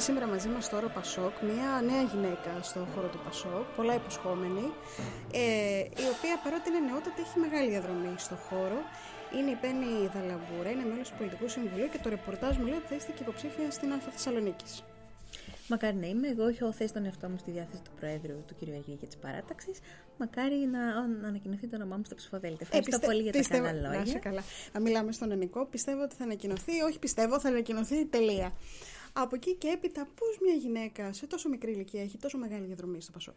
Έχουμε σήμερα μαζί μας τώρα Πασόκ, μια νέα γυναίκα στον χώρο του Πασόκ, πολλά υποσχόμενη, ε, η οποία παρότι είναι νεότατη έχει μεγάλη διαδρομή στον χώρο. Είναι η Πέννη Δαλαμπούρα, είναι μέλος του Πολιτικού Συμβουλίου και το ρεπορτάζ μου λέει ότι θα είστε και υποψήφια στην Αλφα Θεσσαλονίκης. Μακάρι να είμαι. Εγώ έχω θέσει τον εαυτό μου στη διάθεση του Προέδρου του κ. Αγίου και της παράταξης. Μακάρι να, να ανακοινωθεί το όνομά μου στο ψηφοδέλτιο. Ευχαριστώ πιστε- πολύ για πιστεύω- τα καλά Να είσαι λόγια. καλά. Να μιλάμε στον Ενικό. Πιστεύω ότι θα ανακοινωθεί. Όχι, πιστεύω, θα ανακοινωθεί τελεία. Από εκεί και έπειτα, πώς μια γυναίκα σε τόσο μικρή ηλικία έχει τόσο μεγάλη διαδρομή στο Πασόκ;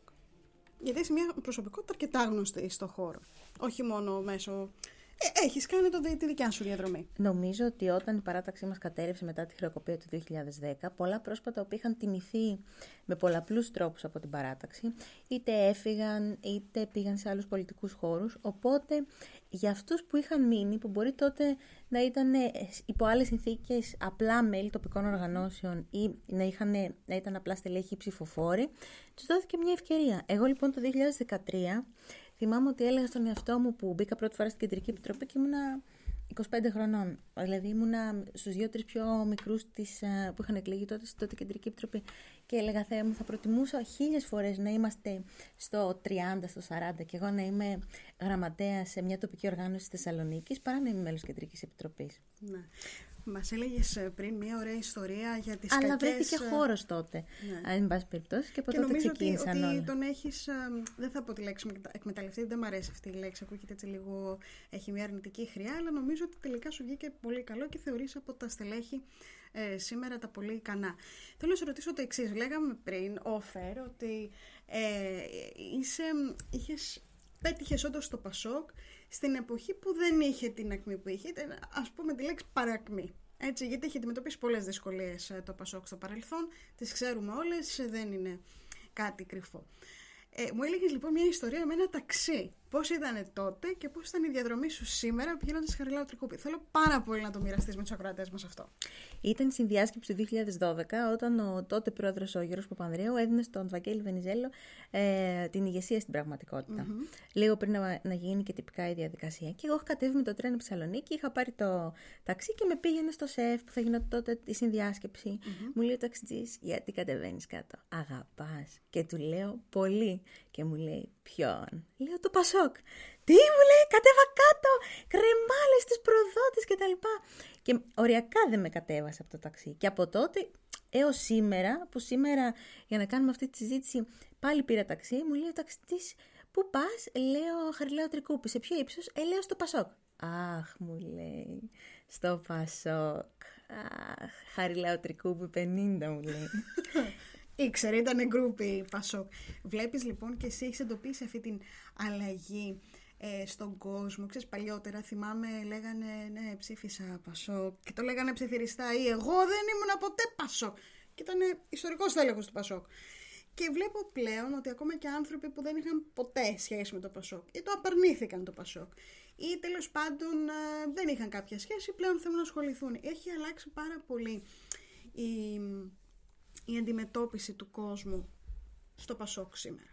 Γιατί είσαι μια προσωπικότητα αρκετά γνωστή στο χώρο. Όχι μόνο μέσω. Ε, έχεις κάνει το, τη δικιά σου διαδρομή. Νομίζω ότι όταν η παράταξή μας κατέρευσε μετά τη χρεοκοπία του 2010, πολλά πρόσωπα τα οποία είχαν τιμηθεί με πολλαπλούς τρόπους από την παράταξη, είτε έφυγαν είτε πήγαν σε άλλους πολιτικούς χώρους, οπότε για αυτούς που είχαν μείνει, που μπορεί τότε να ήταν ε, υπό άλλες συνθήκες απλά μέλη τοπικών οργανώσεων ή να, είχαν, να ήταν απλά στελέχοι ψηφοφόροι, τους δόθηκε μια ευκαιρία. Εγώ λοιπόν το 2013 θυμάμαι ότι έλεγα στον εαυτό μου που μπήκα πρώτη φορά στην Κεντρική Επιτροπή και ήμουνα 25 χρονών. Δηλαδή ήμουνα στους δύο-τρεις πιο μικρούς που είχαν εκλεγεί τότε στην τότε Κεντρική Επιτροπή. Και έλεγα, Θεέ μου, θα προτιμούσα χίλιες φορές να είμαστε στο 30, στο 40 και εγώ να είμαι γραμματέα σε μια τοπική οργάνωση της Θεσσαλονίκης παρά να είμαι μέλος Κεντρικής Επιτροπής. Ναι. Μας έλεγες πριν μια ωραία ιστορία για τις Αλλά κακές... βρέθηκε χώρος τότε. Ναι. Αν πάση περιπτώσει και από Και τότε νομίζω ότι, ξεκίνησαν ότι όλα. τον έχεις. Δεν θα πω τη λέξη εκμετα- εκμεταλλευτεί, δεν μου αρέσει αυτή η λέξη. Ακούγεται έτσι λίγο. Έχει μια αρνητική χρειά, αλλά νομίζω ότι τελικά σου βγήκε πολύ καλό και θεωρείς από τα στελέχη ε, σήμερα τα πολύ ικανά. Θέλω να σε ρωτήσω το εξής. Λέγαμε πριν, offer, ότι ε, είσαι, είχες, πέτυχες όντως το Πασόκ στην εποχή που δεν είχε την ακμή που είχε. Ήταν, ας πούμε τη λέξη παρακμή. Έτσι, γιατί έχει αντιμετωπίσει πολλές δυσκολίες το Πασόκ στο παρελθόν. Τις ξέρουμε όλες, δεν είναι κάτι κρυφό. Ε, μου έλεγες λοιπόν μια ιστορία με ένα ταξί. Πώς ήταν τότε και πώς ήταν η διαδρομή σου σήμερα πηγαίνοντας στη Χαριλάου Τρικούπη. Θέλω πάρα πολύ να το μοιραστείς με τους ακροατές μας αυτό. Ήταν η συνδιάσκεψη του 2012 όταν ο τότε πρόεδρος ο Γιώργος Παπανδρέου έδινε στον Βαγγέλη Βενιζέλο ε, την ηγεσία στην πραγματικότητα. Λίγο πριν να, να γίνει και τυπικά η διαδικασία. Και εγώ είχα κατέβει με το τρένο από τη Θεσσαλονίκη, είχα πάρει το ταξί και με πήγαινε στο ΣΕΦ που θα γινόταν τότε η συνδιασκεψη Μου λέει ο ταξιτζής, γιατί κατεβαίνεις κάτω. Αγαπάς. Και του λέω πολύ. Και μου λέει, ποιον; Λέω το Πασόκ. Τι μου λέει, κατέβα κάτω, κρεμάλες στις προδότες και τα λοιπά. Και οριακά δεν με κατέβασε από το ταξί. Και από τότε έως σήμερα, που σήμερα για να κάνουμε αυτή τη συζήτηση πάλι πήρα ταξί, μου λέει ο ταξιτής, πού πας, λέω Χαριλάου Τρικούπη, σε ποιο ύψος, ε, λέω στο Πασόκ. Αχ, μου λέει, στο Πασόκ. Αχ, Χαριλάου Τρικούπη 50 μου λέει. Ήξερε, ήταν γκρούπι Πασόκ. Βλέπεις λοιπόν και εσύ έχεις εντοπίσει αυτή την αλλαγή ε, στον κόσμο. Ξέρεις, παλιότερα θυμάμαι λέγανε ναι ψήφισα Πασόκ και το λέγανε ψηφιριστά ή εγώ δεν ήμουν ποτέ Πασόκ. Και ήταν ιστορικός τέλεχο του Πασόκ. Και βλέπω πλέον ότι ακόμα και άνθρωποι που δεν είχαν ποτέ σχέση με το Πασόκ ή το απαρνήθηκαν το Πασόκ ή τέλος πάντων ε, δεν είχαν κάποια σχέση, πλέον θέλουν να ασχοληθούν. Έχει αλλάξει πάρα πολύ η, η αντιμετώπιση του κόσμου στο Πασόκ σήμερα.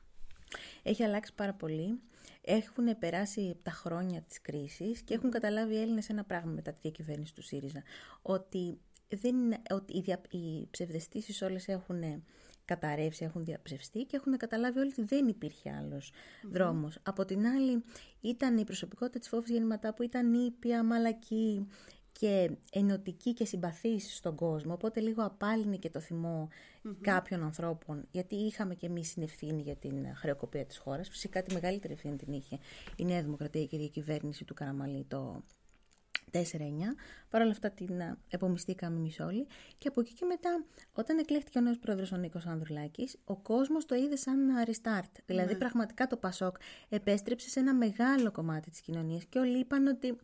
Έχει αλλάξει πάρα πολύ. Έχουν περάσει τα χρόνια της κρίσης και έχουν καταλάβει οι Έλληνες ένα πράγμα μετά τη διακυβέρνηση του ΣΥΡΙΖΑ. Ότι, δεν, ότι οι, δια, οι ψευδεστήσεις όλες έχουν καταρρεύσει, έχουν διαψευστεί και έχουν καταλάβει όλοι ότι δεν υπήρχε άλλος δρόμος. Από την άλλη ήταν η προσωπικότητα της φόβης γεννηματά που ήταν ήπια, μαλακή και ενωτική και συμπαθής στον κόσμο, οπότε λίγο απάλυνε και το θυμό κάποιων ανθρώπων, γιατί είχαμε και εμείς την ευθύνη για την χρεοκοπία της χώρας. Φυσικά τη μεγαλύτερη ευθύνη την είχε η Νέα Δημοκρατία και η διακυβέρνηση του Καραμαλή το 4-9. Παρ' όλα αυτά την επομιστήκαμε εμείς όλοι. Και από εκεί και μετά, όταν εκλέχτηκε ο νέος πρόεδρος ο Νίκος Ανδρουλάκης, ο κόσμος το είδε σαν restart. Δηλαδή, πραγματικά το Πασόκ επέστρεψε σε ένα μεγάλο κομμάτι της κοινωνίας και όλοι είπαν ότι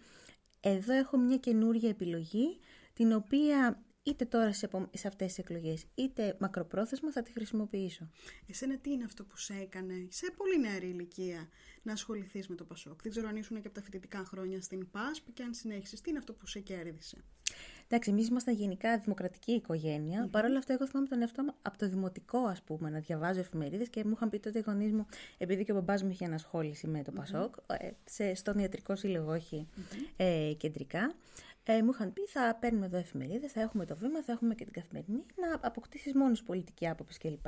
εδώ έχω μια καινούργια επιλογή, την οποία είτε τώρα σε, επο- σε αυτές τις εκλογές, είτε μακροπρόθεσμα θα τη χρησιμοποιήσω. Εσένα τι είναι αυτό που σε έκανε σε πολύ νεαρή ηλικία να ασχοληθείς με το Πασόκ; Δεν ξέρω αν ήσουν και από τα φοιτητικά χρόνια στην ΠΑΣΠ και αν συνέχισες. Τι είναι αυτό που σε κέρδισε; Εντάξει, εμείς ήμασταν γενικά δημοκρατική οικογένεια. Παρ' όλα αυτά, εγώ θυμάμαι τον εαυτό μου από το δημοτικό, ας πούμε, να διαβάζω εφημερίδες και μου είχαν πει τότε οι γονείς μου, επειδή και ο μπαμπάς μου είχε ανασχόληση με το Πασόκ, ε, σε, στον ιατρικό σύλλογο, όχι ε, κεντρικά. Ε, μου είχαν πει θα παίρνουμε εδώ εφημερίδες, θα έχουμε το βήμα, θα έχουμε και την καθημερινή, να αποκτήσεις μόνος πολιτική άποψη κλπ.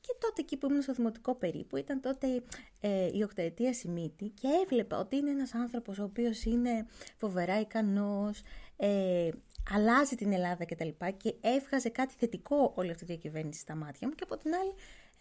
Και τότε εκεί που ήμουν στο δημοτικό περίπου, ήταν τότε ε, η οκταετία Σιμίτη και έβλεπα ότι είναι ένας άνθρωπος ο οποίος είναι φοβερά ικανός, ε, αλλάζει την Ελλάδα κτλ. Και, και έβγαζε κάτι θετικό όλη αυτή η διακυβέρνηση στα μάτια μου και από την άλλη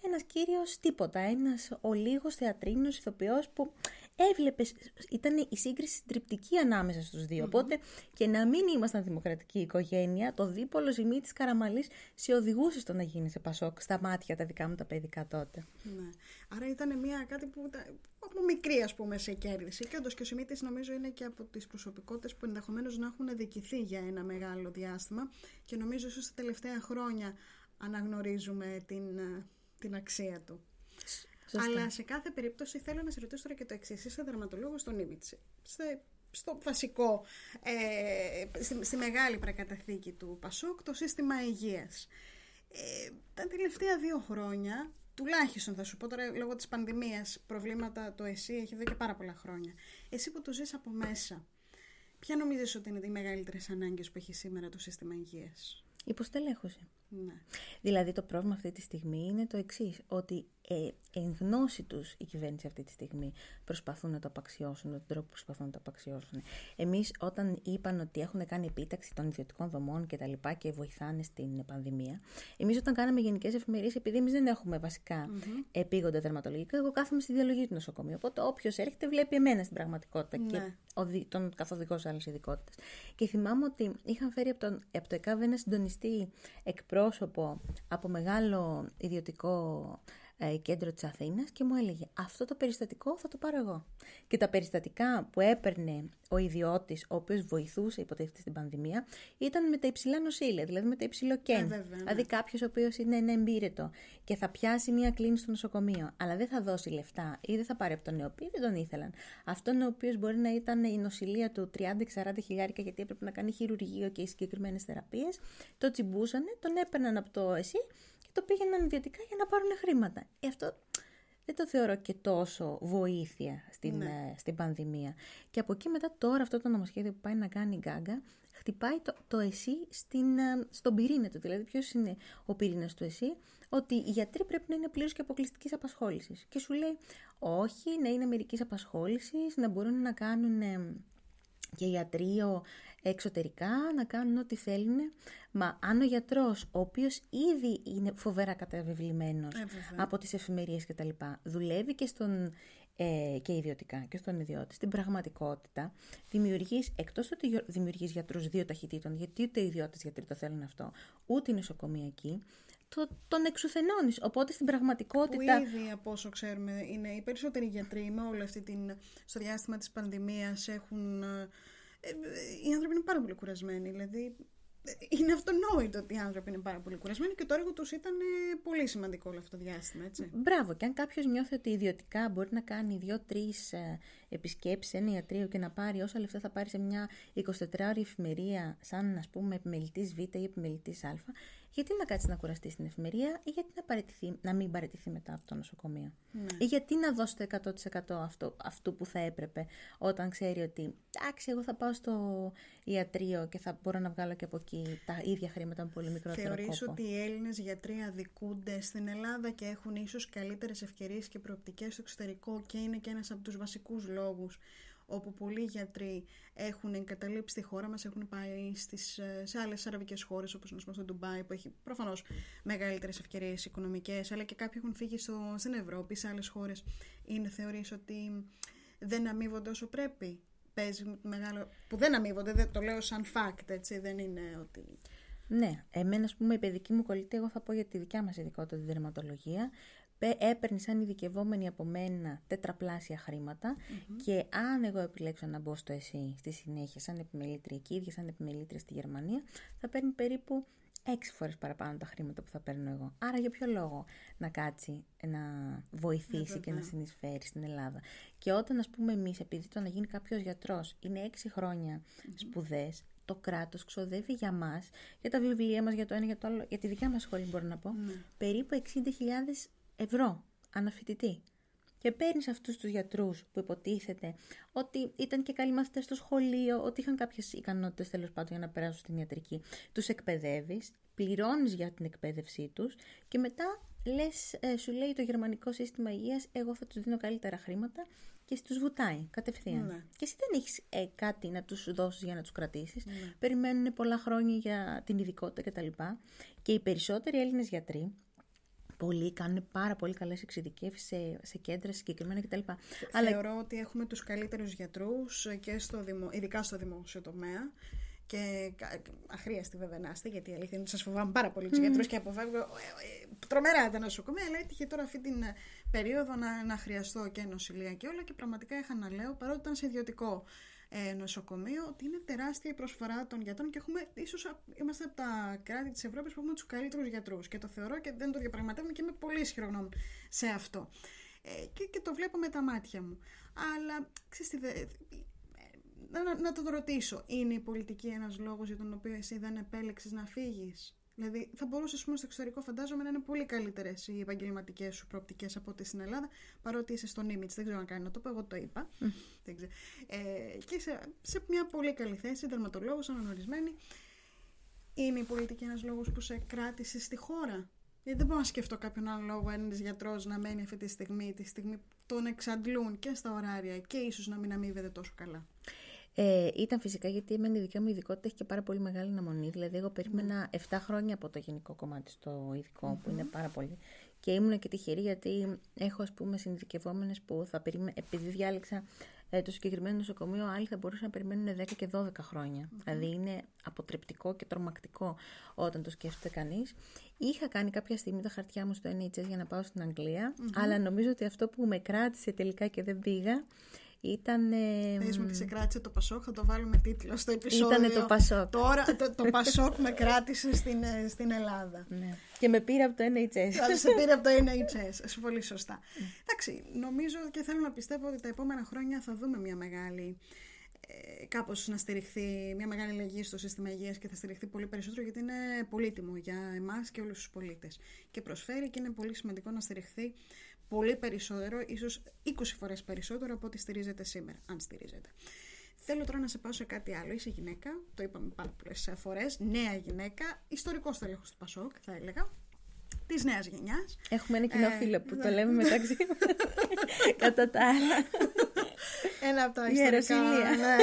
ένας κύριος τίποτα, ένας ολίγος θεατρίνος ηθοποιός που έβλεπες, ήταν η σύγκριση συντριπτική ανάμεσα στους δύο. Οπότε και να μην ήμασταν δημοκρατική οικογένεια, το δίπολο ζημί της Καραμαλής σε οδηγούσε στο να γίνει σε Πασόκ, στα μάτια τα δικά μου τα παιδικά τότε. Ναι. Άρα ήταν μια κάτι που ήταν, από μικρή ας πούμε σε κέρδισε και όντως και ο Σιμίτης νομίζω είναι και από τις προσωπικότητες που ενδεχομένως να έχουν αδικηθεί για ένα μεγάλο διάστημα και νομίζω ίσως τα τελευταία χρόνια αναγνωρίζουμε την, ε, την αξία του. Σωστά. Αλλά σε κάθε περίπτωση θέλω να σε ρωτήσω τώρα και το εξής. Είσαι δραματολόγο στον Ήμιτση. Σε, στο βασικό, ε, στη, στη μεγάλη προκαταθήκη του Πασόκ, το σύστημα υγείας. Ε, τα τελευταία δύο χρόνια, τουλάχιστον θα σου πω τώρα λόγω της πανδημίας, προβλήματα το εσύ έχει εδώ και πάρα πολλά χρόνια. Εσύ που το ζεις από μέσα, ποια νομίζεις ότι είναι οι μεγαλύτερες ανάγκες που έχει σήμερα το σύστημα υγείας; Υποστελέχωση. Ναι. Δηλαδή το πρόβλημα αυτή τη στιγμή είναι το εξής, ότι ε, εν γνώση τους η κυβέρνηση αυτή τη στιγμή προσπαθούν να το απαξιώσουν, με τον τρόπο που προσπαθούν να το απαξιώσουν. Εμείς όταν είπαν ότι έχουν κάνει επίταξη των ιδιωτικών δομών και τα λοιπά και βοηθάνε στην πανδημία, εμείς όταν κάναμε γενικές εφημερίες, επειδή εμείς δεν έχουμε βασικά mm-hmm. επίγοντα τερματολογικά, εγώ κάθομαι στη διαλογή του νοσοκομείου. Οπότε όποιος έρχεται βλέπει εμένα στην πραγματικότητα Ναι. και οδη- τον καθοδηγό σε άλλες ειδικότητες. Και θυμάμαι ότι είχαν φέρει από, τον, από το ΕΚΑΒ ένα συντονιστή εκπρόσωπο από μεγάλο ιδιωτικό ε, κέντρο της Αθήνας και μου έλεγε αυτό το περιστατικό θα το πάρω εγώ. Και τα περιστατικά που έπαιρνε ο ιδιώτης, ο οποίος βοηθούσε υποτίθεται στην πανδημία, ήταν με τα υψηλά νοσήλια, δηλαδή με τα υψηλό κέν. Ε, βέβαια, ναι. Δηλαδή κάποιος ο οποίος είναι ένα εμπείρετο και θα πιάσει μία κλίνη στο νοσοκομείο, αλλά δεν θα δώσει λεφτά ή δεν θα πάρει από τον νεοπή, δεν τον ήθελαν. Αυτόν ο οποίος μπορεί να ήταν η νοσηλεία του 30-40 χιλιάρικα γιατί έπρεπε να κάνει χειρουργείο και συγκεκριμένες θεραπείες, το τσιμπούσανε, τον έπαιρναν από το εσύ και το πήγαιναν ιδιωτικά για να πάρουν χρήματα. Ε, αυτό δεν το θεωρώ και τόσο βοήθεια στην, Ναι. ε, στην πανδημία. Και από εκεί μετά τώρα αυτό το νομοσχέδιο που πάει να κάνει η Γκάγκα χτυπάει το, το εσύ στην, ε, στον πυρήνα του. Δηλαδή ποιος είναι ο πυρήνας του εσύ, ότι οι γιατροί πρέπει να είναι πλήρως και αποκλειστικής απασχόλησης. Και σου λέει όχι, να είναι μερικής απασχόλησης, να μπορούν να κάνουν ε, και ιατρείο εξωτερικά, να κάνουν ό,τι θέλουν. Μα αν ο γιατρός, ο οποίος ήδη είναι φοβερά καταβεβλημένος Ε, βέβαια. από τις εφημερίες και τα λοιπά, δουλεύει και στον ε, και ιδιωτικά και στον ιδιώτη. Στην πραγματικότητα, δημιουργείς, εκτός ότι γιο- δημιουργείς γιατρούς δύο ταχυτήτων, γιατί ούτε οι ιδιώτες γιατροί το θέλουν αυτό, ούτε οι νοσοκομιακοί, το, τον εξουθενώνεις. Οπότε στην Που πραγματικότητα... ήδη από όσο ξέρουμε είναι οι περισσότεροι γιατροί με όλο αυτή την, στο διάστημα της πανδημίας έχουν... ε, ε, οι άνθρωποι είναι πάρα πολύ κουρασμένοι. Δηλαδή ε, είναι αυτονόητο ότι οι άνθρωποι είναι πάρα πολύ κουρασμένοι και το έργο τους ήταν ε, πολύ σημαντικό όλο αυτό το διάστημα, έτσι. Μπράβο, και αν κάποιος νιώθει ότι ιδιωτικά μπορεί να κάνει δύο-τρει επισκέψει σε ένα ιατρείο και να πάρει όσα λεφτά θα πάρει σε μια 24ωρη εφημερία, σαν ας πούμε επιμελητής Β ή επιμελητής Α, γιατί να κάτσεις να κουραστείς στην εφημερία ή γιατί να, παραιτηθεί, να μην παραιτηθεί μετά από το νοσοκομείο; Ναι. Ή γιατί να δώσει το 100% αυτό, αυτού που θα έπρεπε όταν ξέρει ότι εντάξει, εγώ θα πάω στο ιατρείο και θα μπορώ να βγάλω και από εκεί τα ίδια χρήματα με πολύ μικρότερο Θεωρείς κόπο; ότι οι Έλληνες γιατροί αδικούνται στην Ελλάδα και έχουν ίσως καλύτερες ευκαιρίες και προοπτικές στο εξωτερικό και είναι και ένας από τους βασικούς λόγους όπου πολλοί γιατροί έχουν εγκαταλείψει τη χώρα μας, έχουν πάει στις, ε, σε άλλες αραβικές χώρες όπως να πούμε στο Ντουμπάι που έχει προφανώς μεγαλύτερες ευκαιρίες οικονομικές αλλά και κάποιοι έχουν φύγει στο, στην Ευρώπη, σε άλλες χώρες. Είναι θεωρείς ότι δεν αμείβονται όσο πρέπει; Παίζει μεγάλο... που δεν αμείβονται, δεν το λέω σαν fact, έτσι, δεν είναι ότι... Ναι, εμένα, ας πούμε, η παιδική μου κολλητή, εγώ θα πω για τη δικιά μας ειδικότητα, τη δερματολογία. Πε- Έπαιρνε σαν ειδικευόμενη από μένα τετραπλάσια χρήματα και αν εγώ επιλέξω να μπω στο ΕΣΥ στη συνέχεια σαν επιμελήτρια εκεί, ίδια σαν επιμελήτρια στη Γερμανία, θα παίρνει περίπου έξι φορές παραπάνω τα χρήματα που θα παίρνω εγώ. Άρα για ποιο λόγο να κάτσει να βοηθήσει και να συνεισφέρει στην Ελλάδα. Και όταν ας πούμε εμείς, επειδή το να γίνει κάποιος γιατρός είναι έξι χρόνια σπουδές, το κράτος ξοδεύει για μας, για τα βιβλία μας, για το ένα, για το άλλο, για τη δικιά μας σχολή μπορώ να πω, περίπου 60.000 ευρώ αναφοιτητή. Και παίρνεις αυτούς τους γιατρούς που υποτίθεται ότι ήταν και καλοί μαθητές στο σχολείο, ότι είχαν κάποιες ικανότητες τέλος πάντων για να περάσουν στην ιατρική. Τους εκπαιδεύεις, πληρώνεις για την εκπαίδευσή τους και μετά λες, ε, σου λέει το γερμανικό σύστημα υγείας, εγώ θα τους δίνω καλύτερα χρήματα και του βουτάει κατευθείαν. Ναι. Και εσύ δεν έχεις ε, κάτι να τους δώσεις για να τους κρατήσεις. Περιμένουν πολλά χρόνια για την ειδικότητα κτλ. Και οι περισσότεροι Έλληνες γιατροί πολλοί κάνουν πάρα πολύ καλές εξειδικεύσεις σε, σε κέντρα συγκεκριμένα κτλ. Αλλά Θεωρώ ότι έχουμε τους καλύτερους γιατρούς και στο δημο... ειδικά στο δημόσιο τομέα και κα- αχρίαστη βέβαια να είστε, γιατί η αλήθεια είναι ότι σας φοβάμαι πάρα πολύ τους γιατρούς και αποφεύγω ε, ε, τρομερά τα νοσοκομεία, αλλά έτυχε τώρα αυτή την ε, περίοδο να, να χρειαστώ και νοσηλεία και όλα και πραγματικά είχα να λέω, παρότι ήταν σε ιδιωτικό ε, νοσοκομείο, ότι είναι τεράστια η προσφορά των γιατρών και έχουμε, ίσως α- είμαστε από τα κράτη της Ευρώπης που έχουμε τους καλύτερους γιατρούς και το θεωρώ και δεν το διαπραγματεύομαι και είμαι πολύ ισχυρογνώμων σε αυτό. Ε, και, και το βλέπω με τα μάτια μου. Αλλά, ξέρεις τι, δε- να, να, να το ρωτήσω. Είναι η πολιτική ένας λόγος για τον οποίο εσύ δεν επέλεξες να φύγεις; Δηλαδή, θα μπορούσες ας πούμε, στο εξωτερικό, φαντάζομαι, να είναι πολύ καλύτερες οι επαγγελματικές σου προοπτικές από ότι στην Ελλάδα, παρότι είσαι στον Ήμιτ. Δεν ξέρω αν κάνει να το πω, εγώ το είπα. Δεν ξέρω. Ε, και σε, σε μια πολύ καλή θέση, δερματολόγος, αναγνωρισμένη. Είναι η πολιτική ένας λόγος που σε κράτησε στη χώρα; Γιατί δεν μπορώ να σκεφτώ κάποιον άλλο λόγο ένας γιατρός να μένει αυτή τη στιγμή, τη στιγμή που τον εξαντλούν και στα ωράρια και ίσως να μην αμείβεται τόσο καλά. Ε, ήταν φυσικά γιατί εμένα η δικιά μου ειδικότητα έχει και πάρα πολύ μεγάλη αναμονή. Δηλαδή, εγώ περίμενα 7 χρόνια από το γενικό κομμάτι στο ειδικό, που είναι πάρα πολύ. Και ήμουν και τυχερή γιατί έχω, ας πούμε, συνειδητευόμενε που θα περίμενα, επειδή διάλεξα ε, το συγκεκριμένο νοσοκομείο, άλλοι θα μπορούσαν να περιμένουν 10 και 12 χρόνια. Δηλαδή, είναι αποτρεπτικό και τρομακτικό όταν το σκέφτεται κανείς. Είχα κάνει κάποια στιγμή τα χαρτιά μου στο NHS για να πάω στην αγγλια αλλά νομίζω ότι αυτό που με κράτησε τελικά και δεν πήγα ήταν. ε, Πες μου ότι σε κράτησε το Πασόκ, θα το βάλουμε τίτλο στο επεισόδιο. Ήτανε το Πασόκ. Τώρα το, το Πασόκ με κράτησε στην, ε, στην Ελλάδα. Ναι. Και με πήρε από το NHS. Θα σε πήρε από το NHS. Σου πολύ σωστά. Εντάξει, νομίζω και θέλω να πιστεύω ότι τα επόμενα χρόνια θα δούμε μια μεγάλη ε, κάπως να στηριχθεί μια μεγάλη αλλαγή στο σύστημα υγείας και θα στηριχθεί πολύ περισσότερο γιατί είναι πολύτιμο για εμάς και όλους τους πολίτες και προσφέρει και είναι πολύ σημαντικό να στηριχθεί πολύ περισσότερο, ίσως 20 φορές περισσότερο από ό,τι στηρίζεται σήμερα, αν στηρίζεται. Θέλω τώρα να σε πάω σε κάτι άλλο. Είσαι γυναίκα, το είπαμε πάρα πολλές φορές. Νέα γυναίκα, ιστορικός τέλεχο του Πασόκ, θα έλεγα. Της νέας γενιάς. Έχουμε ένα κοινό Ε, φίλο που το ναι. λέμε μεταξύ μας. Κατά τα άλλα. Ένα από τα Η ιστορικά. Ιεροσυλία. Ναι.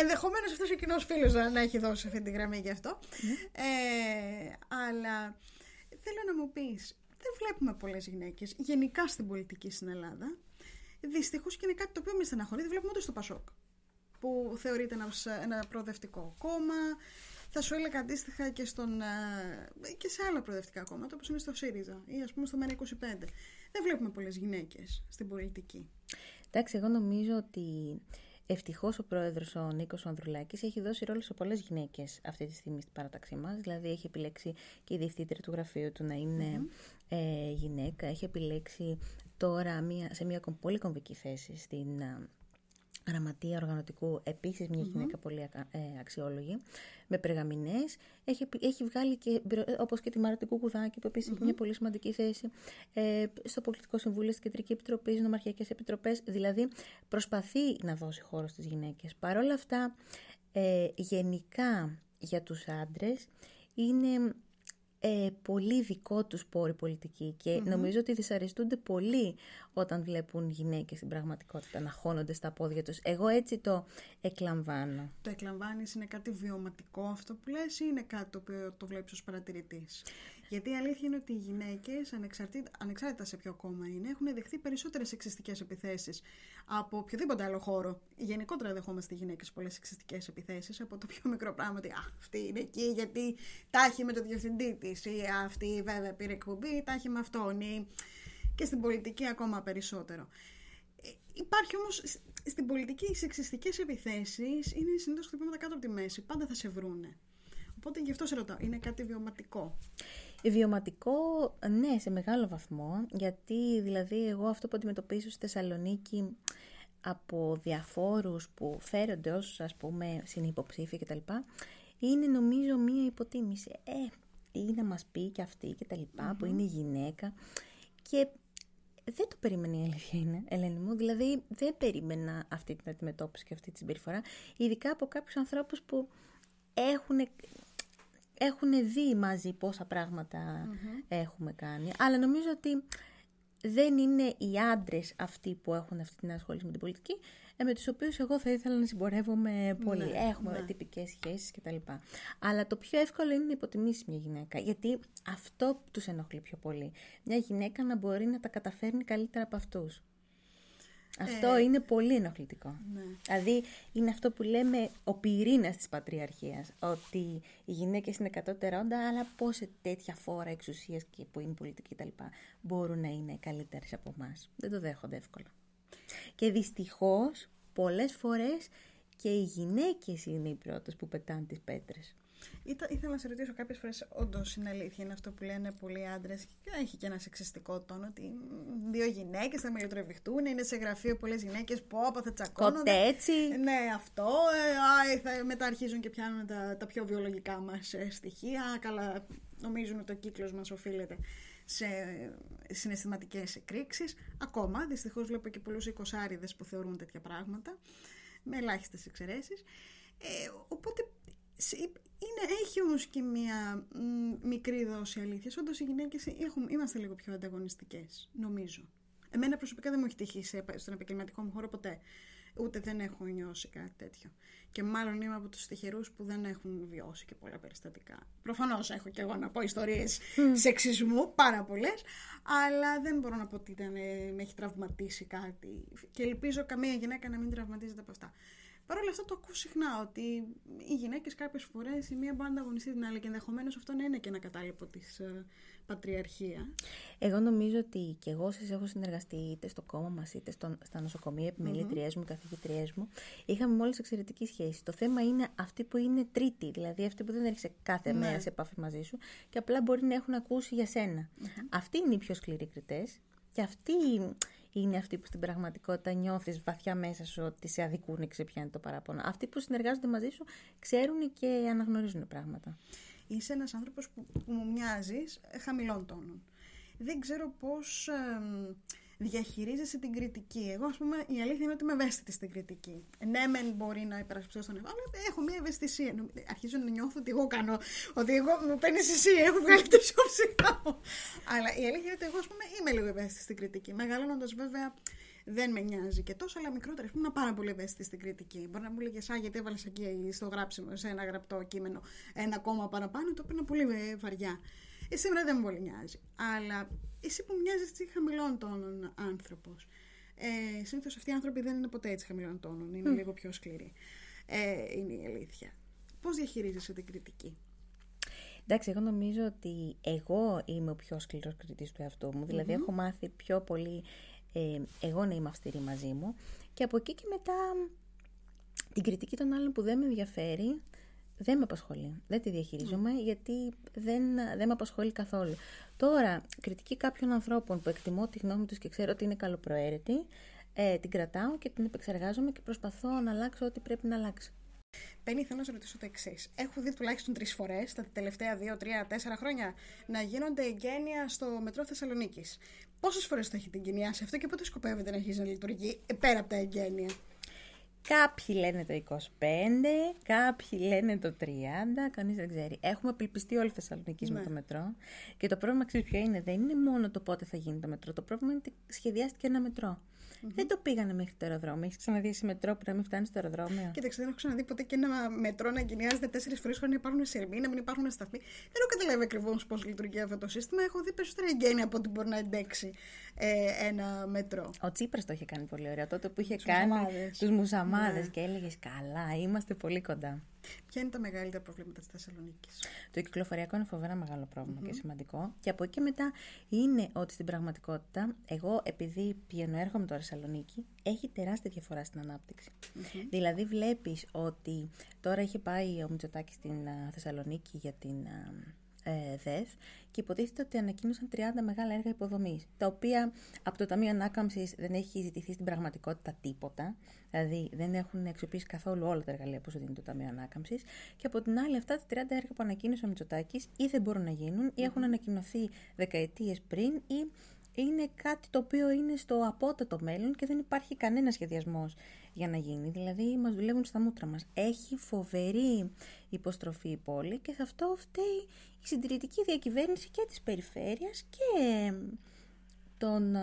Ενδεχομένως αυτός ο κοινός φίλος να, να έχει δώσει αυτή τη γραμμή γι' αυτό. Ε, αλλά θέλω να μου πεις, δεν βλέπουμε πολλές γυναίκες γενικά στην πολιτική στην Ελλάδα. Δυστυχώς και είναι κάτι το οποίο με στεναχωρεί. Δεν βλέπουμε ούτε στο Πασόκ. Που θεωρείται ένα, ένα προοδευτικό κόμμα. Θα σου έλεγα αντίστοιχα και, στον, ε, και σε άλλα προοδευτικά κόμματα, όπως είναι στο ΣΥΡΙΖΑ ή ας πούμε στο ΜΕΝΑ25. Δεν βλέπουμε πολλές γυναίκες στην πολιτική. Εντάξει, εγώ νομίζω ότι ευτυχώς ο πρόεδρος ο Νίκος Ανδρουλάκης έχει δώσει ρόλο σε πολλές γυναίκες αυτή τη στιγμή στην παράταξή μας. Δηλαδή, έχει επιλέξει και η διευθύντρια του γραφείου του να ειναι ε, γυναίκα. Έχει επιλέξει τώρα μια, σε μια κομ- πολύ κομβική θέση στην α, γραμματεία οργανωτικού, επίσης μια γυναίκα πολύ ακα- ε, αξιόλογη, με περγαμηνές. Έχει, επι- έχει βγάλει και, μπρο- όπως και τη Μάρα Κουκουδάκη, που επίσης έχει μια πολύ σημαντική θέση, ε, στο Πολιτικό Συμβούλιο, στην Κεντρική Επιτροπή, στις Νομαρχιακές Επιτροπές. Δηλαδή, προσπαθεί να δώσει χώρο στις γυναίκες. Παρ' όλα αυτά, ε, γενικά για τους άντρες, είναι ε, πολύ δικό τους πόρη πολιτική και νομίζω ότι δυσαρεστούνται πολύ όταν βλέπουν γυναίκες στην πραγματικότητα να χώνονται στα πόδια τους. Εγώ έτσι το εκλαμβάνω. Το εκλαμβάνεις είναι κάτι βιωματικό αυτό που λες ή είναι κάτι το οποίο το βλέπεις ως παρατηρητής; Γιατί η αλήθεια είναι ότι οι γυναίκες, ανεξαρτήτα, ανεξάρτητα σε ποιο κόμμα είναι, έχουν δεχθεί περισσότερες εξιστικές επιθέσεις από οποιοδήποτε άλλο χώρο. Γενικότερα δεχόμαστε οι γυναίκες πολλές εξιστικές επιθέσεις από το πιο μικρό πράγμα ότι «Α, αυτή είναι εκεί γιατί τα έχει με το διευθυντή της» ή «αυτή βέβαια πήρε εκπομπή, τα έχει με αυτόν» ή και στην πολιτική ακόμα περισσότερο. Ε, Υπάρχει όμως στην πολιτική οι σεξιστικές επιθέσεις είναι συνήθως χτυπήματα κάτω από τη μέση. Πάντα θα σε βρούνε. Οπότε γι' αυτό σε ρωτάω, είναι κάτι βιωματικό; Βιωματικό, ναι, σε μεγάλο βαθμό, γιατί δηλαδή εγώ αυτό που αντιμετωπίζω στη Θεσσαλονίκη από διαφόρους που φέρονται ως ας πούμε συνυποψήφοι κτλ. Είναι νομίζω μία υποτίμηση. Ε, τι να μας πει και αυτή και τα λοιπα που είναι γυναίκα. Και δεν το περίμενε η αλήθεια είναι, Ελένη μου. Δηλαδή δεν περίμενα αυτή την αντιμετώπιση και αυτή τη συμπεριφορά. Ειδικά από κάποιους ανθρώπους που έχουν έχουν δει μαζί πόσα έχουμε κάνει. Αλλά νομίζω ότι δεν είναι οι άντρες αυτοί που έχουν αυτή την ασχόληση με την πολιτική, ε, με τους οποίους εγώ θα ήθελα να συμπορεύομαι πολύ. Ναι, Έχουμε ναι. τυπικές σχέσεις κτλ. Αλλά το πιο εύκολο είναι να υποτιμήσεις μια γυναίκα. Γιατί αυτό τους ενοχλεί πιο πολύ. Μια γυναίκα να μπορεί να τα καταφέρνει καλύτερα από αυτούς. Αυτό είναι πολύ ενοχλητικό. Ναι. Δηλαδή είναι αυτό που λέμε ο πυρήνας της πατριαρχίας. Ότι οι γυναίκες είναι κατώτερόντα, αλλά πώς σε τέτοια φόρα εξουσίας και που είναι πολιτική κτλ. μπορούν να είναι καλύτερες από εμάς. Δεν το δέχονται εύκολα. Και δυστυχώς πολλές φορές και οι γυναίκες είναι οι πρώτες που πετάνε τις πέτρες. Ήτα, ήθελα να σε ρωτήσω κάποιες φορές, όντως είναι αλήθεια, είναι αυτό που λένε πολλοί άντρες. Και έχει και ένα σεξιστικό τόνο ότι μ, δύο γυναίκες θα με λιτροβιχτούν, είναι σε γραφείο πολλές γυναίκες, πω, πω, θα τσακώνονται. Κοτέτσι. Ναι, αυτό. Ε, α, θα, μετά αρχίζουν και πιάνουν τα, τα πιο βιολογικά μας στοιχεία. Α, Καλά, νομίζουν ότι ο κύκλος μας οφείλεται σε συναισθηματικές εκρήξεις. Ακόμα, δυστυχώς βλέπω και πολλούς εικοσάριδες που θεωρούν τέτοια πράγματα, με ελάχιστες εξαιρέσεις. Ε, οπότε σε- είναι, έχει όμως και μία μ, μικρή δόση αλήθειας. Όντως οι γυναίκες έχουμε, είμαστε λίγο πιο ανταγωνιστικές, νομίζω. Εμένα προσωπικά δεν μου έχει τύχει σε, στον επαγγελματικό μου χώρο ποτέ. Ούτε δεν έχω νιώσει κάτι τέτοιο. Και μάλλον είμαι από τους τυχερούς που δεν έχουν βιώσει και πολλά περιστατικά. Προφανώς έχω και εγώ να πω ιστορίες σεξισμού, πάρα πολλές, αλλά δεν μπορώ να πω ότι ήταν, ε, με έχει τραυματίσει κάτι. Και ελπίζω καμία γυναίκα να μην τραυματίζεται από αυτά. Παρ' όλα αυτά το ακούω συχνά ότι οι γυναίκες κάποιες φορές η μία μπορεί να ανταγωνιστεί την άλλη και ενδεχομένως αυτό να είναι και ένα κατάλοιπο της πατριαρχία. Εγώ νομίζω ότι και εγώ σας έχω συνεργαστεί είτε στο κόμμα μας είτε στο, στα νοσοκομεία, επιμελήτριές μου, καθηγητριές μου. Είχαμε μόλις εξαιρετική σχέση. Το θέμα είναι αυτή που είναι τρίτη, δηλαδή αυτή που δεν έρχεσαι κάθε Ναι. μέρα σε επαφή μαζί σου και απλά μπορεί να έχουν ακούσει για σένα. Αυτοί είναι οι πιο σκληροί κριτές και αυτοί είναι αυτοί που στην πραγματικότητα νιώθεις βαθιά μέσα σου ότι σε αδικούν και σε πιάνει το παράπονο. Αυτοί που συνεργάζονται μαζί σου ξέρουν και αναγνωρίζουν πράγματα. Είσαι ένας άνθρωπος που, που μου μοιάζεις χαμηλών τόνων. Δεν ξέρω πώς διαχειρίζεσαι την κριτική. Εγώ, ας πούμε, η αλήθεια είναι ότι είμαι ευαίσθητη στην κριτική. Ναι, μεν μπορεί να υπερασπιστώ στον εαυτό, αλλά έχω μια ευαισθησία. Νομ- Αρχίζω να νιώθω ότι εγώ κάνω. Ότι εγώ μου παίρνεις εσύ, έχω βγάλει το ψυχά μου. Αλλά η αλήθεια είναι ότι εγώ, ας πούμε, είμαι λίγο ευαίσθητη στην κριτική. Μεγαλώνοντας, βέβαια, δεν με νοιάζει και τόσο, αλλά μικρότερα. Ήμουν πάρα πολύ ευαίσθητη στην κριτική. Μπορεί να μου λέγε, Α, γιατί έβαλες εκεί στο γράψιμο, σε ένα γραπτό κείμενο, ένα κόμμα παραπάνω, το παίρνω πολύ ε, βαριά. Ε, σήμερα δεν με πολύ νοιάζει. Αλλά εσύ που μοιάζεις έτσι χαμηλών τόνων άνθρωπος. Ε, Συνήθως αυτοί οι άνθρωποι δεν είναι ποτέ έτσι χαμηλών τόνων. Είναι λίγο πιο σκληροί. Ε, είναι η αλήθεια. Πώς διαχειρίζεσαι την κριτική; Εντάξει, εγώ νομίζω ότι εγώ είμαι ο πιο σκληρός κριτής του εαυτού μου. δηλαδη έχω μάθει πιο πολύ ε, εγώ να είμαι αυστηρή μαζί μου. Και από εκεί και μετά την κριτική των άλλων που δεν με ενδιαφέρει, δεν με απασχολεί. Δεν τη διαχειρίζομαι γιατί δεν, δεν με απασχολεί καθόλου. Τώρα, κριτική κάποιων ανθρώπων που εκτιμώ τη γνώμη τους και ξέρω ότι είναι καλοπροαίρετη, ε, την κρατάω και την επεξεργάζομαι και προσπαθώ να αλλάξω ό,τι πρέπει να αλλάξει. Πένι, θέλω να σε ρωτήσω το εξής. Έχω δει τουλάχιστον τρεις φορές τα τελευταία δύο, τρία, τέσσερα χρόνια να γίνονται εγγένεια στο μετρό Θεσσαλονίκης. Πόσες φορές το έχετε εγκαινιάσει αυτό και πότε σκοπεύετε να αρχίσει να λειτουργεί ε, πέρα από τα εγγένεια; Κάποιοι λένε το 25, κάποιοι λένε το 30, κανείς δεν ξέρει. Έχουμε απελπιστεί όλη τη Θεσσαλονίκη με Ναι. το μετρό. Και το πρόβλημα, ξέρεις ποιο είναι, δεν είναι μόνο το πότε θα γίνει το μετρό. Το πρόβλημα είναι ότι σχεδιάστηκε ένα μετρό. Δεν το πήγανε μέχρι το αεροδρόμιο. Έχεις ξαναδεί σε μετρό που να μην φτάνεις στο αεροδρόμιο; Κοίταξε, δεν έχω ξαναδεί ποτέ και ένα μετρό να εγκαινιάζεται τέσσερις φορές χωρίς να υπάρχουν σειρμοί, να μην υπάρχουν σταθμοί. Δεν έχω καταλάβει ακριβώς πώς λειτουργεί αυτό το σύστημα. Έχω δει περισσότερα εγγένεια από ό,τι μπορεί να εντέξει ε, ένα μετρό. Ο Τσίπρας το είχε κάνει πολύ ωραίο. Τότε που είχε Τους κάνει μουσαμάδες. τους μουσαμάδες Ναι. και έλεγες Καλά, είμαστε πολύ κοντά. Ποια είναι τα μεγαλύτερα προβλήματα της Θεσσαλονίκης; Το κυκλοφοριακό είναι φοβερά μεγάλο και σημαντικό. Και από εκεί και μετά είναι ότι στην πραγματικότητα, εγώ επειδή πηγαίνω έρχομαι τώρα στη Θεσσαλονίκη, έχει τεράστια διαφορά στην αναπτυξη Δηλαδή βλέπεις ότι τώρα είχε πάει ο Μητσοτάκης στην α, Θεσσαλονίκη για την α, ε, ΔΕΘ και υποτίθεται ότι ανακοίνωσαν 30 μεγάλα έργα υποδομής, τα οποία από το Ταμείο Ανάκαμψης δεν έχει ζητηθεί στην πραγματικότητα τίποτα. Δηλαδή δεν έχουν αξιοποιήσει καθόλου όλα τα εργαλεία που σου δίνει το Ταμείο Ανάκαμψης. Και από την άλλη, αυτά τα 30 έργα που ανακοίνωσε ο Μητσοτάκης ή δεν μπορούν να γίνουν ή έχουν ανακοινωθεί δεκαετίες πριν ή είναι κάτι το οποίο είναι στο απότατο μέλλον και δεν υπάρχει κανένα σχεδιασμός για να γίνει. Δηλαδή μας δουλεύουν στα μούτρα μας. Έχει φοβερή υποστροφή η πόλη και σε αυτό φταίει η συντηρητική διακυβέρνηση και της περιφέρειας και των, ε,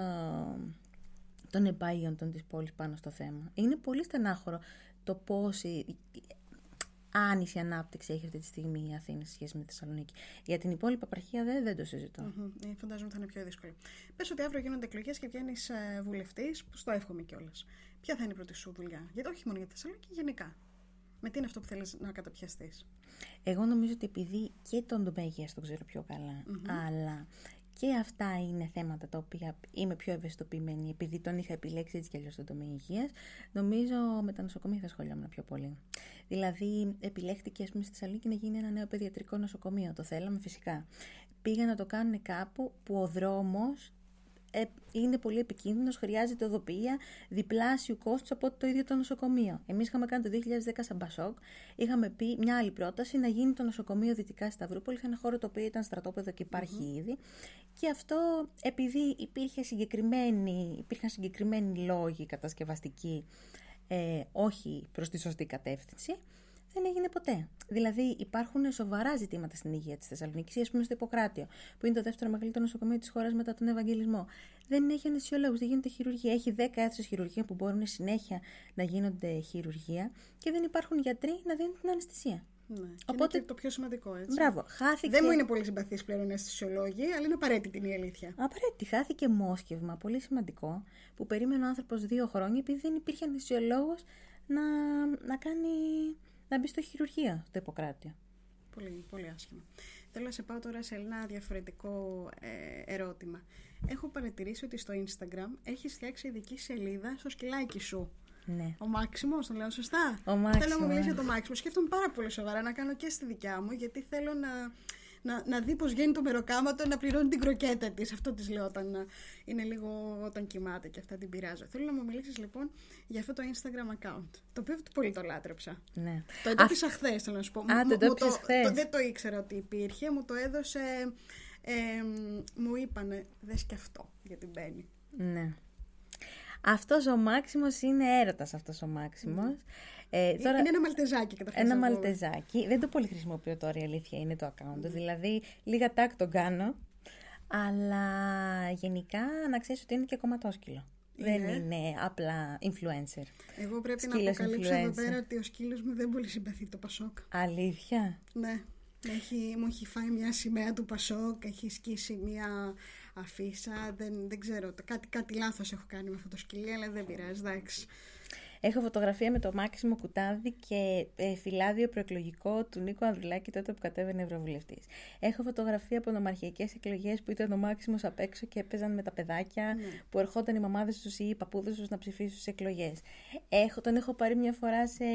των εμπάιων των της πόλης πάνω στο θέμα. Είναι πολύ στενάχωρο το πώς άνηση ανάπτυξη έχει αυτή τη στιγμή η Αθήνα σε σχέση με τη Θεσσαλονίκη. Για την υπόλοιπη επαρχία δεν, δεν το συζητώ. Mm-hmm. Φαντάζομαι θα είναι πιο δύσκολο. Πες ότι αύριο γίνονται εκλογές και βγαίνεις ε, βουλευτής, που στο εύχομαι κιόλας. Ποια θα είναι η πρώτη σου δουλειά, γιατί όχι μόνο για τη Θεσσαλονίκη, γενικά. Με τι είναι αυτό που θέλεις να καταπιαστείς; Εγώ νομίζω ότι επειδή και τον Ντομπέγια τον ξέρω πιο καλά, αλλά και αυτά είναι θέματα τα οποία είμαι πιο ευαισθητοποιημένη, επειδή τον είχα επιλέξει έτσι κι αλλιώς στον τομέα υγείας. Νομίζω με τα νοσοκομεία θα σχολιάμουν πιο πολύ. Δηλαδή, επιλέχθηκε, ας πούμε, στη Θεσσαλονίκη να γίνει ένα νέο παιδιατρικό νοσοκομείο. Το θέλαμε φυσικά. Πήγα να το κάνουν κάπου που ο δρόμος ε, είναι πολύ επικίνδυνος, χρειάζεται οδοποιία διπλάσιου κόστου από το ίδιο το νοσοκομείο. Εμείς είχαμε κάνει το 2010 σαν Μπασόκ, είχαμε πει μια άλλη πρόταση να γίνει το νοσοκομείο δυτικά Σταυρούπολη, ένα χώρο το οποίο ήταν στρατόπεδο και υπαρχει ήδη. Και αυτό επειδή υπήρχε συγκεκριμένη, υπήρχαν συγκεκριμένοι λόγοι κατασκευαστικοί, ε, όχι προς τη σωστή κατεύθυνση, δεν έγινε ποτέ. Δηλαδή, υπάρχουν σοβαρά ζητήματα στην υγεία της Θεσσαλονίκης, ας πούμε στο Ιπποκράτιο, που είναι το δεύτερο μεγαλύτερο νοσοκομείο της χώρας μετά τον Ευαγγελισμό. Δεν έχει ανεσιολόγου, δεν γίνεται χειρουργία. Έχει 10 αίθουσες χειρουργία που μπορούν συνέχεια να γίνονται χειρουργία και δεν υπάρχουν γιατροί να δίνουν την αναισθησία. Ναι. Οπότε... Είναι το πιο σημαντικό, έτσι. Μπράβο. Χάθηκε... Δεν μου είναι πολύ συμπαθής πλέον οι αισθησιολόγοι, αλλά είναι απαραίτητη η αλήθεια. Απαραίτητη. Χάθηκε μόσχευμα, πολύ σημαντικό, που περίμενε ο άνθρωπος δύο χρόνια επειδή δεν υπήρχε αισθησιολόγο να, να κάνει να μπει στο χειρουργείο, στο Ιπποκράτιο. Πολύ, πολύ άσχημα. Θέλω να σε πάω τώρα σε ένα διαφορετικό ε, ερώτημα. Έχω παρατηρήσει ότι στο Instagram έχει φτιάξει ειδική σελίδα στο σκυλάκι σου. Ναι. Ο Μάξιμος, το λέω σωστά; Ο Μάξιμο. Θέλω να μου μιλήσεις για το Μάξιμο. Σκέφτομαι πάρα πολύ σοβαρά να κάνω και στη δικιά μου, γιατί θέλω να να, να δει πώς βγαίνει το μεροκάματο να πληρώνει την κροκέτα της. Αυτό της λέω όταν ε, είναι λίγο όταν κοιμάται και αυτά την πειράζω. Θέλω να μου μιλήσεις λοιπόν για αυτό το Instagram account. Το οποίο πολύ το λάτρεψα. Ναι. Το εντόπισα χθες, θέλω να σου πω. Α, το εντόπισα χθες. Δεν το ήξερα ότι υπήρχε, μου το έδωσε. Ε, μου είπανε, δες και αυτό για την Μπέννη. Ναι. Αυτός ο Μάξιμος είναι έρωτας αυτός ο Μάξιμος. Ε, τώρα, είναι ένα μαλτεζάκι καταρχάς. Ένα μαλτεζάκι. Δεν το πολύ χρησιμοποιώ τώρα, η αλήθεια είναι το account. Δηλαδή, λίγα τάκ τον κάνω. Αλλά γενικά να ξέρεις ότι είναι και κομματόσκυλο. Δεν είναι απλά influencer. Εγώ πρέπει σκύλος να αποκαλύψω εδώ πέρα ότι ο σκύλος μου δεν πολύ συμπαθεί το Πασόκ. Αλήθεια; Ναι. Έχει, μου έχει φάει μια σημαία του Πασόκ, έχει σκίσει μια αφίσα, δεν, δεν ξέρω, κάτι, κάτι λάθος έχω κάνει με αυτό το σκυλί, αλλά δεν πειράζει, εντάξει. Έχω φωτογραφία με το Μάξιμο Κουτάδη και ε, φυλάδιο προεκλογικό του Νίκο Ανδρουλάκη τότε που κατέβαινε Ευρωβουλευτής. Έχω φωτογραφία από νομαρχιακές εκλογές που ήταν ο Μάξιμος απ' έξω και έπαιζαν με τα παιδάκια, ναι. που ερχόταν οι μαμάδες τους ή οι παππούδες τους να ψηφίσουν στις εκλογές. Έχω, τον έχω πάρει μια φορά σε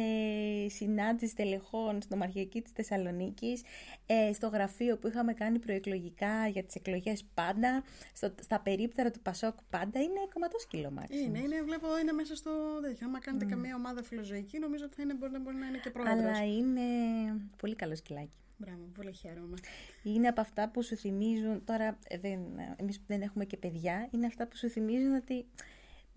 συνάντηση τελεχών στην νομαρχιακή της Θεσσαλονίκης, ε, στο γραφείο που είχαμε κάνει προεκλογικά για τις εκλογές πάντα, στο, στα περίπτερα του Πασόκ πάντα. Είναι κομματόσκυλο Μάξιμος. Είναι, είναι, βλέπω, είναι μέσα στο. Άμα κάνετε mm. καμία ομάδα φιλοζωική, νομίζω ότι θα είναι, μπορεί, μπορεί να είναι και πρόεδρος. Αλλά είναι πολύ καλό σκυλάκι. Μπράβο, πολύ χαίρομαι. Είναι από αυτά που σου θυμίζουν, τώρα δεν, εμείς δεν έχουμε και παιδιά, είναι αυτά που σου θυμίζουν ότι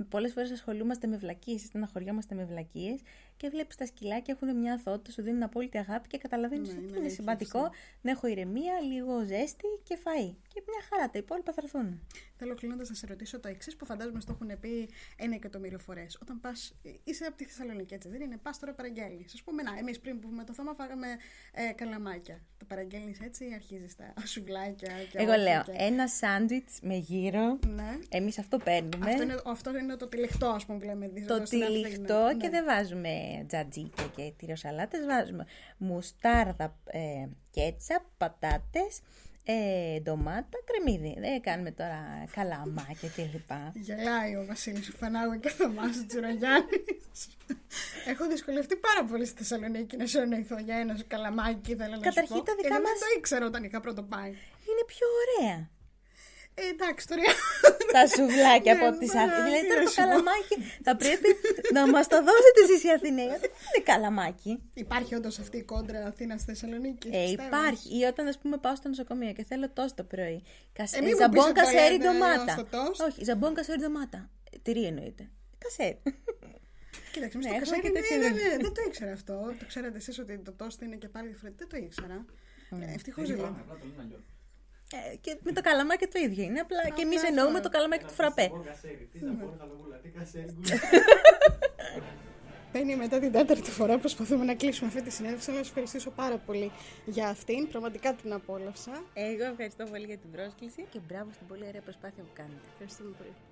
πολλές φορές ασχολούμαστε με βλακίες, στεναχωριόμαστε με βλακίες και βλέπεις τα σκυλάκια έχουν μια αθότητα, σου δίνουν απόλυτη αγάπη και καταλαβαίνεις ναι, ότι είναι σημαντικό να έχω ηρεμία, λίγο ζέστη και φαΐ. Και μια χαρά, τα υπόλοιπα θα έρθουν. Θέλω κλείνοντας να σε ρωτήσω το εξής που φαντάζομαι στο έχουν πει ένα εκατομμύριο φορές. Όταν πας, είσαι από τη Θεσσαλονίκη, έτσι δεν είναι, πας τώρα παραγγέλνεις. Α πούμε, να, εμείς πριν που με το θόμα φάγαμε ε, καλαμάκια. Το παραγγέλνεις έτσι ή αρχίζεις τα σουβλάκια. Και Εγώ λέω και... ένα σάντουιτς με γύρο. Ναι. Εμείς αυτό παίρνουμε. Αυτό είναι, αυτό είναι το τυλιχτό, ας πούμε, που λέμε. Το τυλιχτό και ναι. δεν βάζουμε τζατζίκια και τυροσαλάτες βάζουμε μουστάρδα, ε, κέτσα, πατάτες, ε, ντομάτα, κρεμμύδι. Δεν κάνουμε τώρα καλαμάκια κλπ. Γελάει ο Βασίλης Φανάγου και ο Θωμάς Τζουραγιάννης. Έχω δυσκολευτεί πάρα πολύ στη Θεσσαλονίκη να σε ονοηθώ για ένα καλαμάκι, θέλω να Καταρχήν σου πω. τα δικά Γιατί μας- Δεν το ήξερα όταν είχα πρώτο πάει. Είναι πιο ωραία. Ε, εντάξει, τώρα. τα σουβλάκια Ναι, από τις μα, Αθήνες. Δηλαδή τι τώρα να το σου πω. καλαμάκι θα πρέπει να μας το δώσετε εσείς οι Αθηναίοι. Δεν είναι καλαμάκι. Υπάρχει όντως αυτή η κόντρα Αθήνα-Θεσσαλονίκη. Ε, υπάρχει. Ή όταν ας πούμε πάω στο νοσοκομείο και θέλω τόστ το πρωί. Κασέ... Ε, μη μου πεις ζαμπόν ότι το κασέρι λέτε ντομάτα. στο τόστ. Όχι, ζαμπόν κασέρι ντομάτα. Ε, Τυρί εννοείται. Κασέρι. Κοίταξε, Ναι, στο έχουμε κασέρι, και ναι, τέτοια ναι, ιδέα. ναι, δεν το ήξερα αυτό. Το ξέρατε εσείς ότι το τόστ είναι και πάλι διαφορετικό. Δεν το ήξερα. Ε, Ευτυχώς δηλαδή. Ε, και με το καλαμάκι το ίδιο είναι. Απλά και εμείς αυτό. εννοούμε το καλαμάκι του φραπέ. Είναι μετά την τέταρτη φορά που προσπαθούμε να κλείσουμε αυτή τη συνέντευξη. Θέλω να σας ευχαριστήσω πάρα πολύ για αυτήν. Πραγματικά την απόλαυσα. Εγώ ευχαριστώ πολύ για την πρόσκληση και μπράβο στην πολύ ωραία προσπάθεια που κάνετε. Ευχαριστούμε πολύ.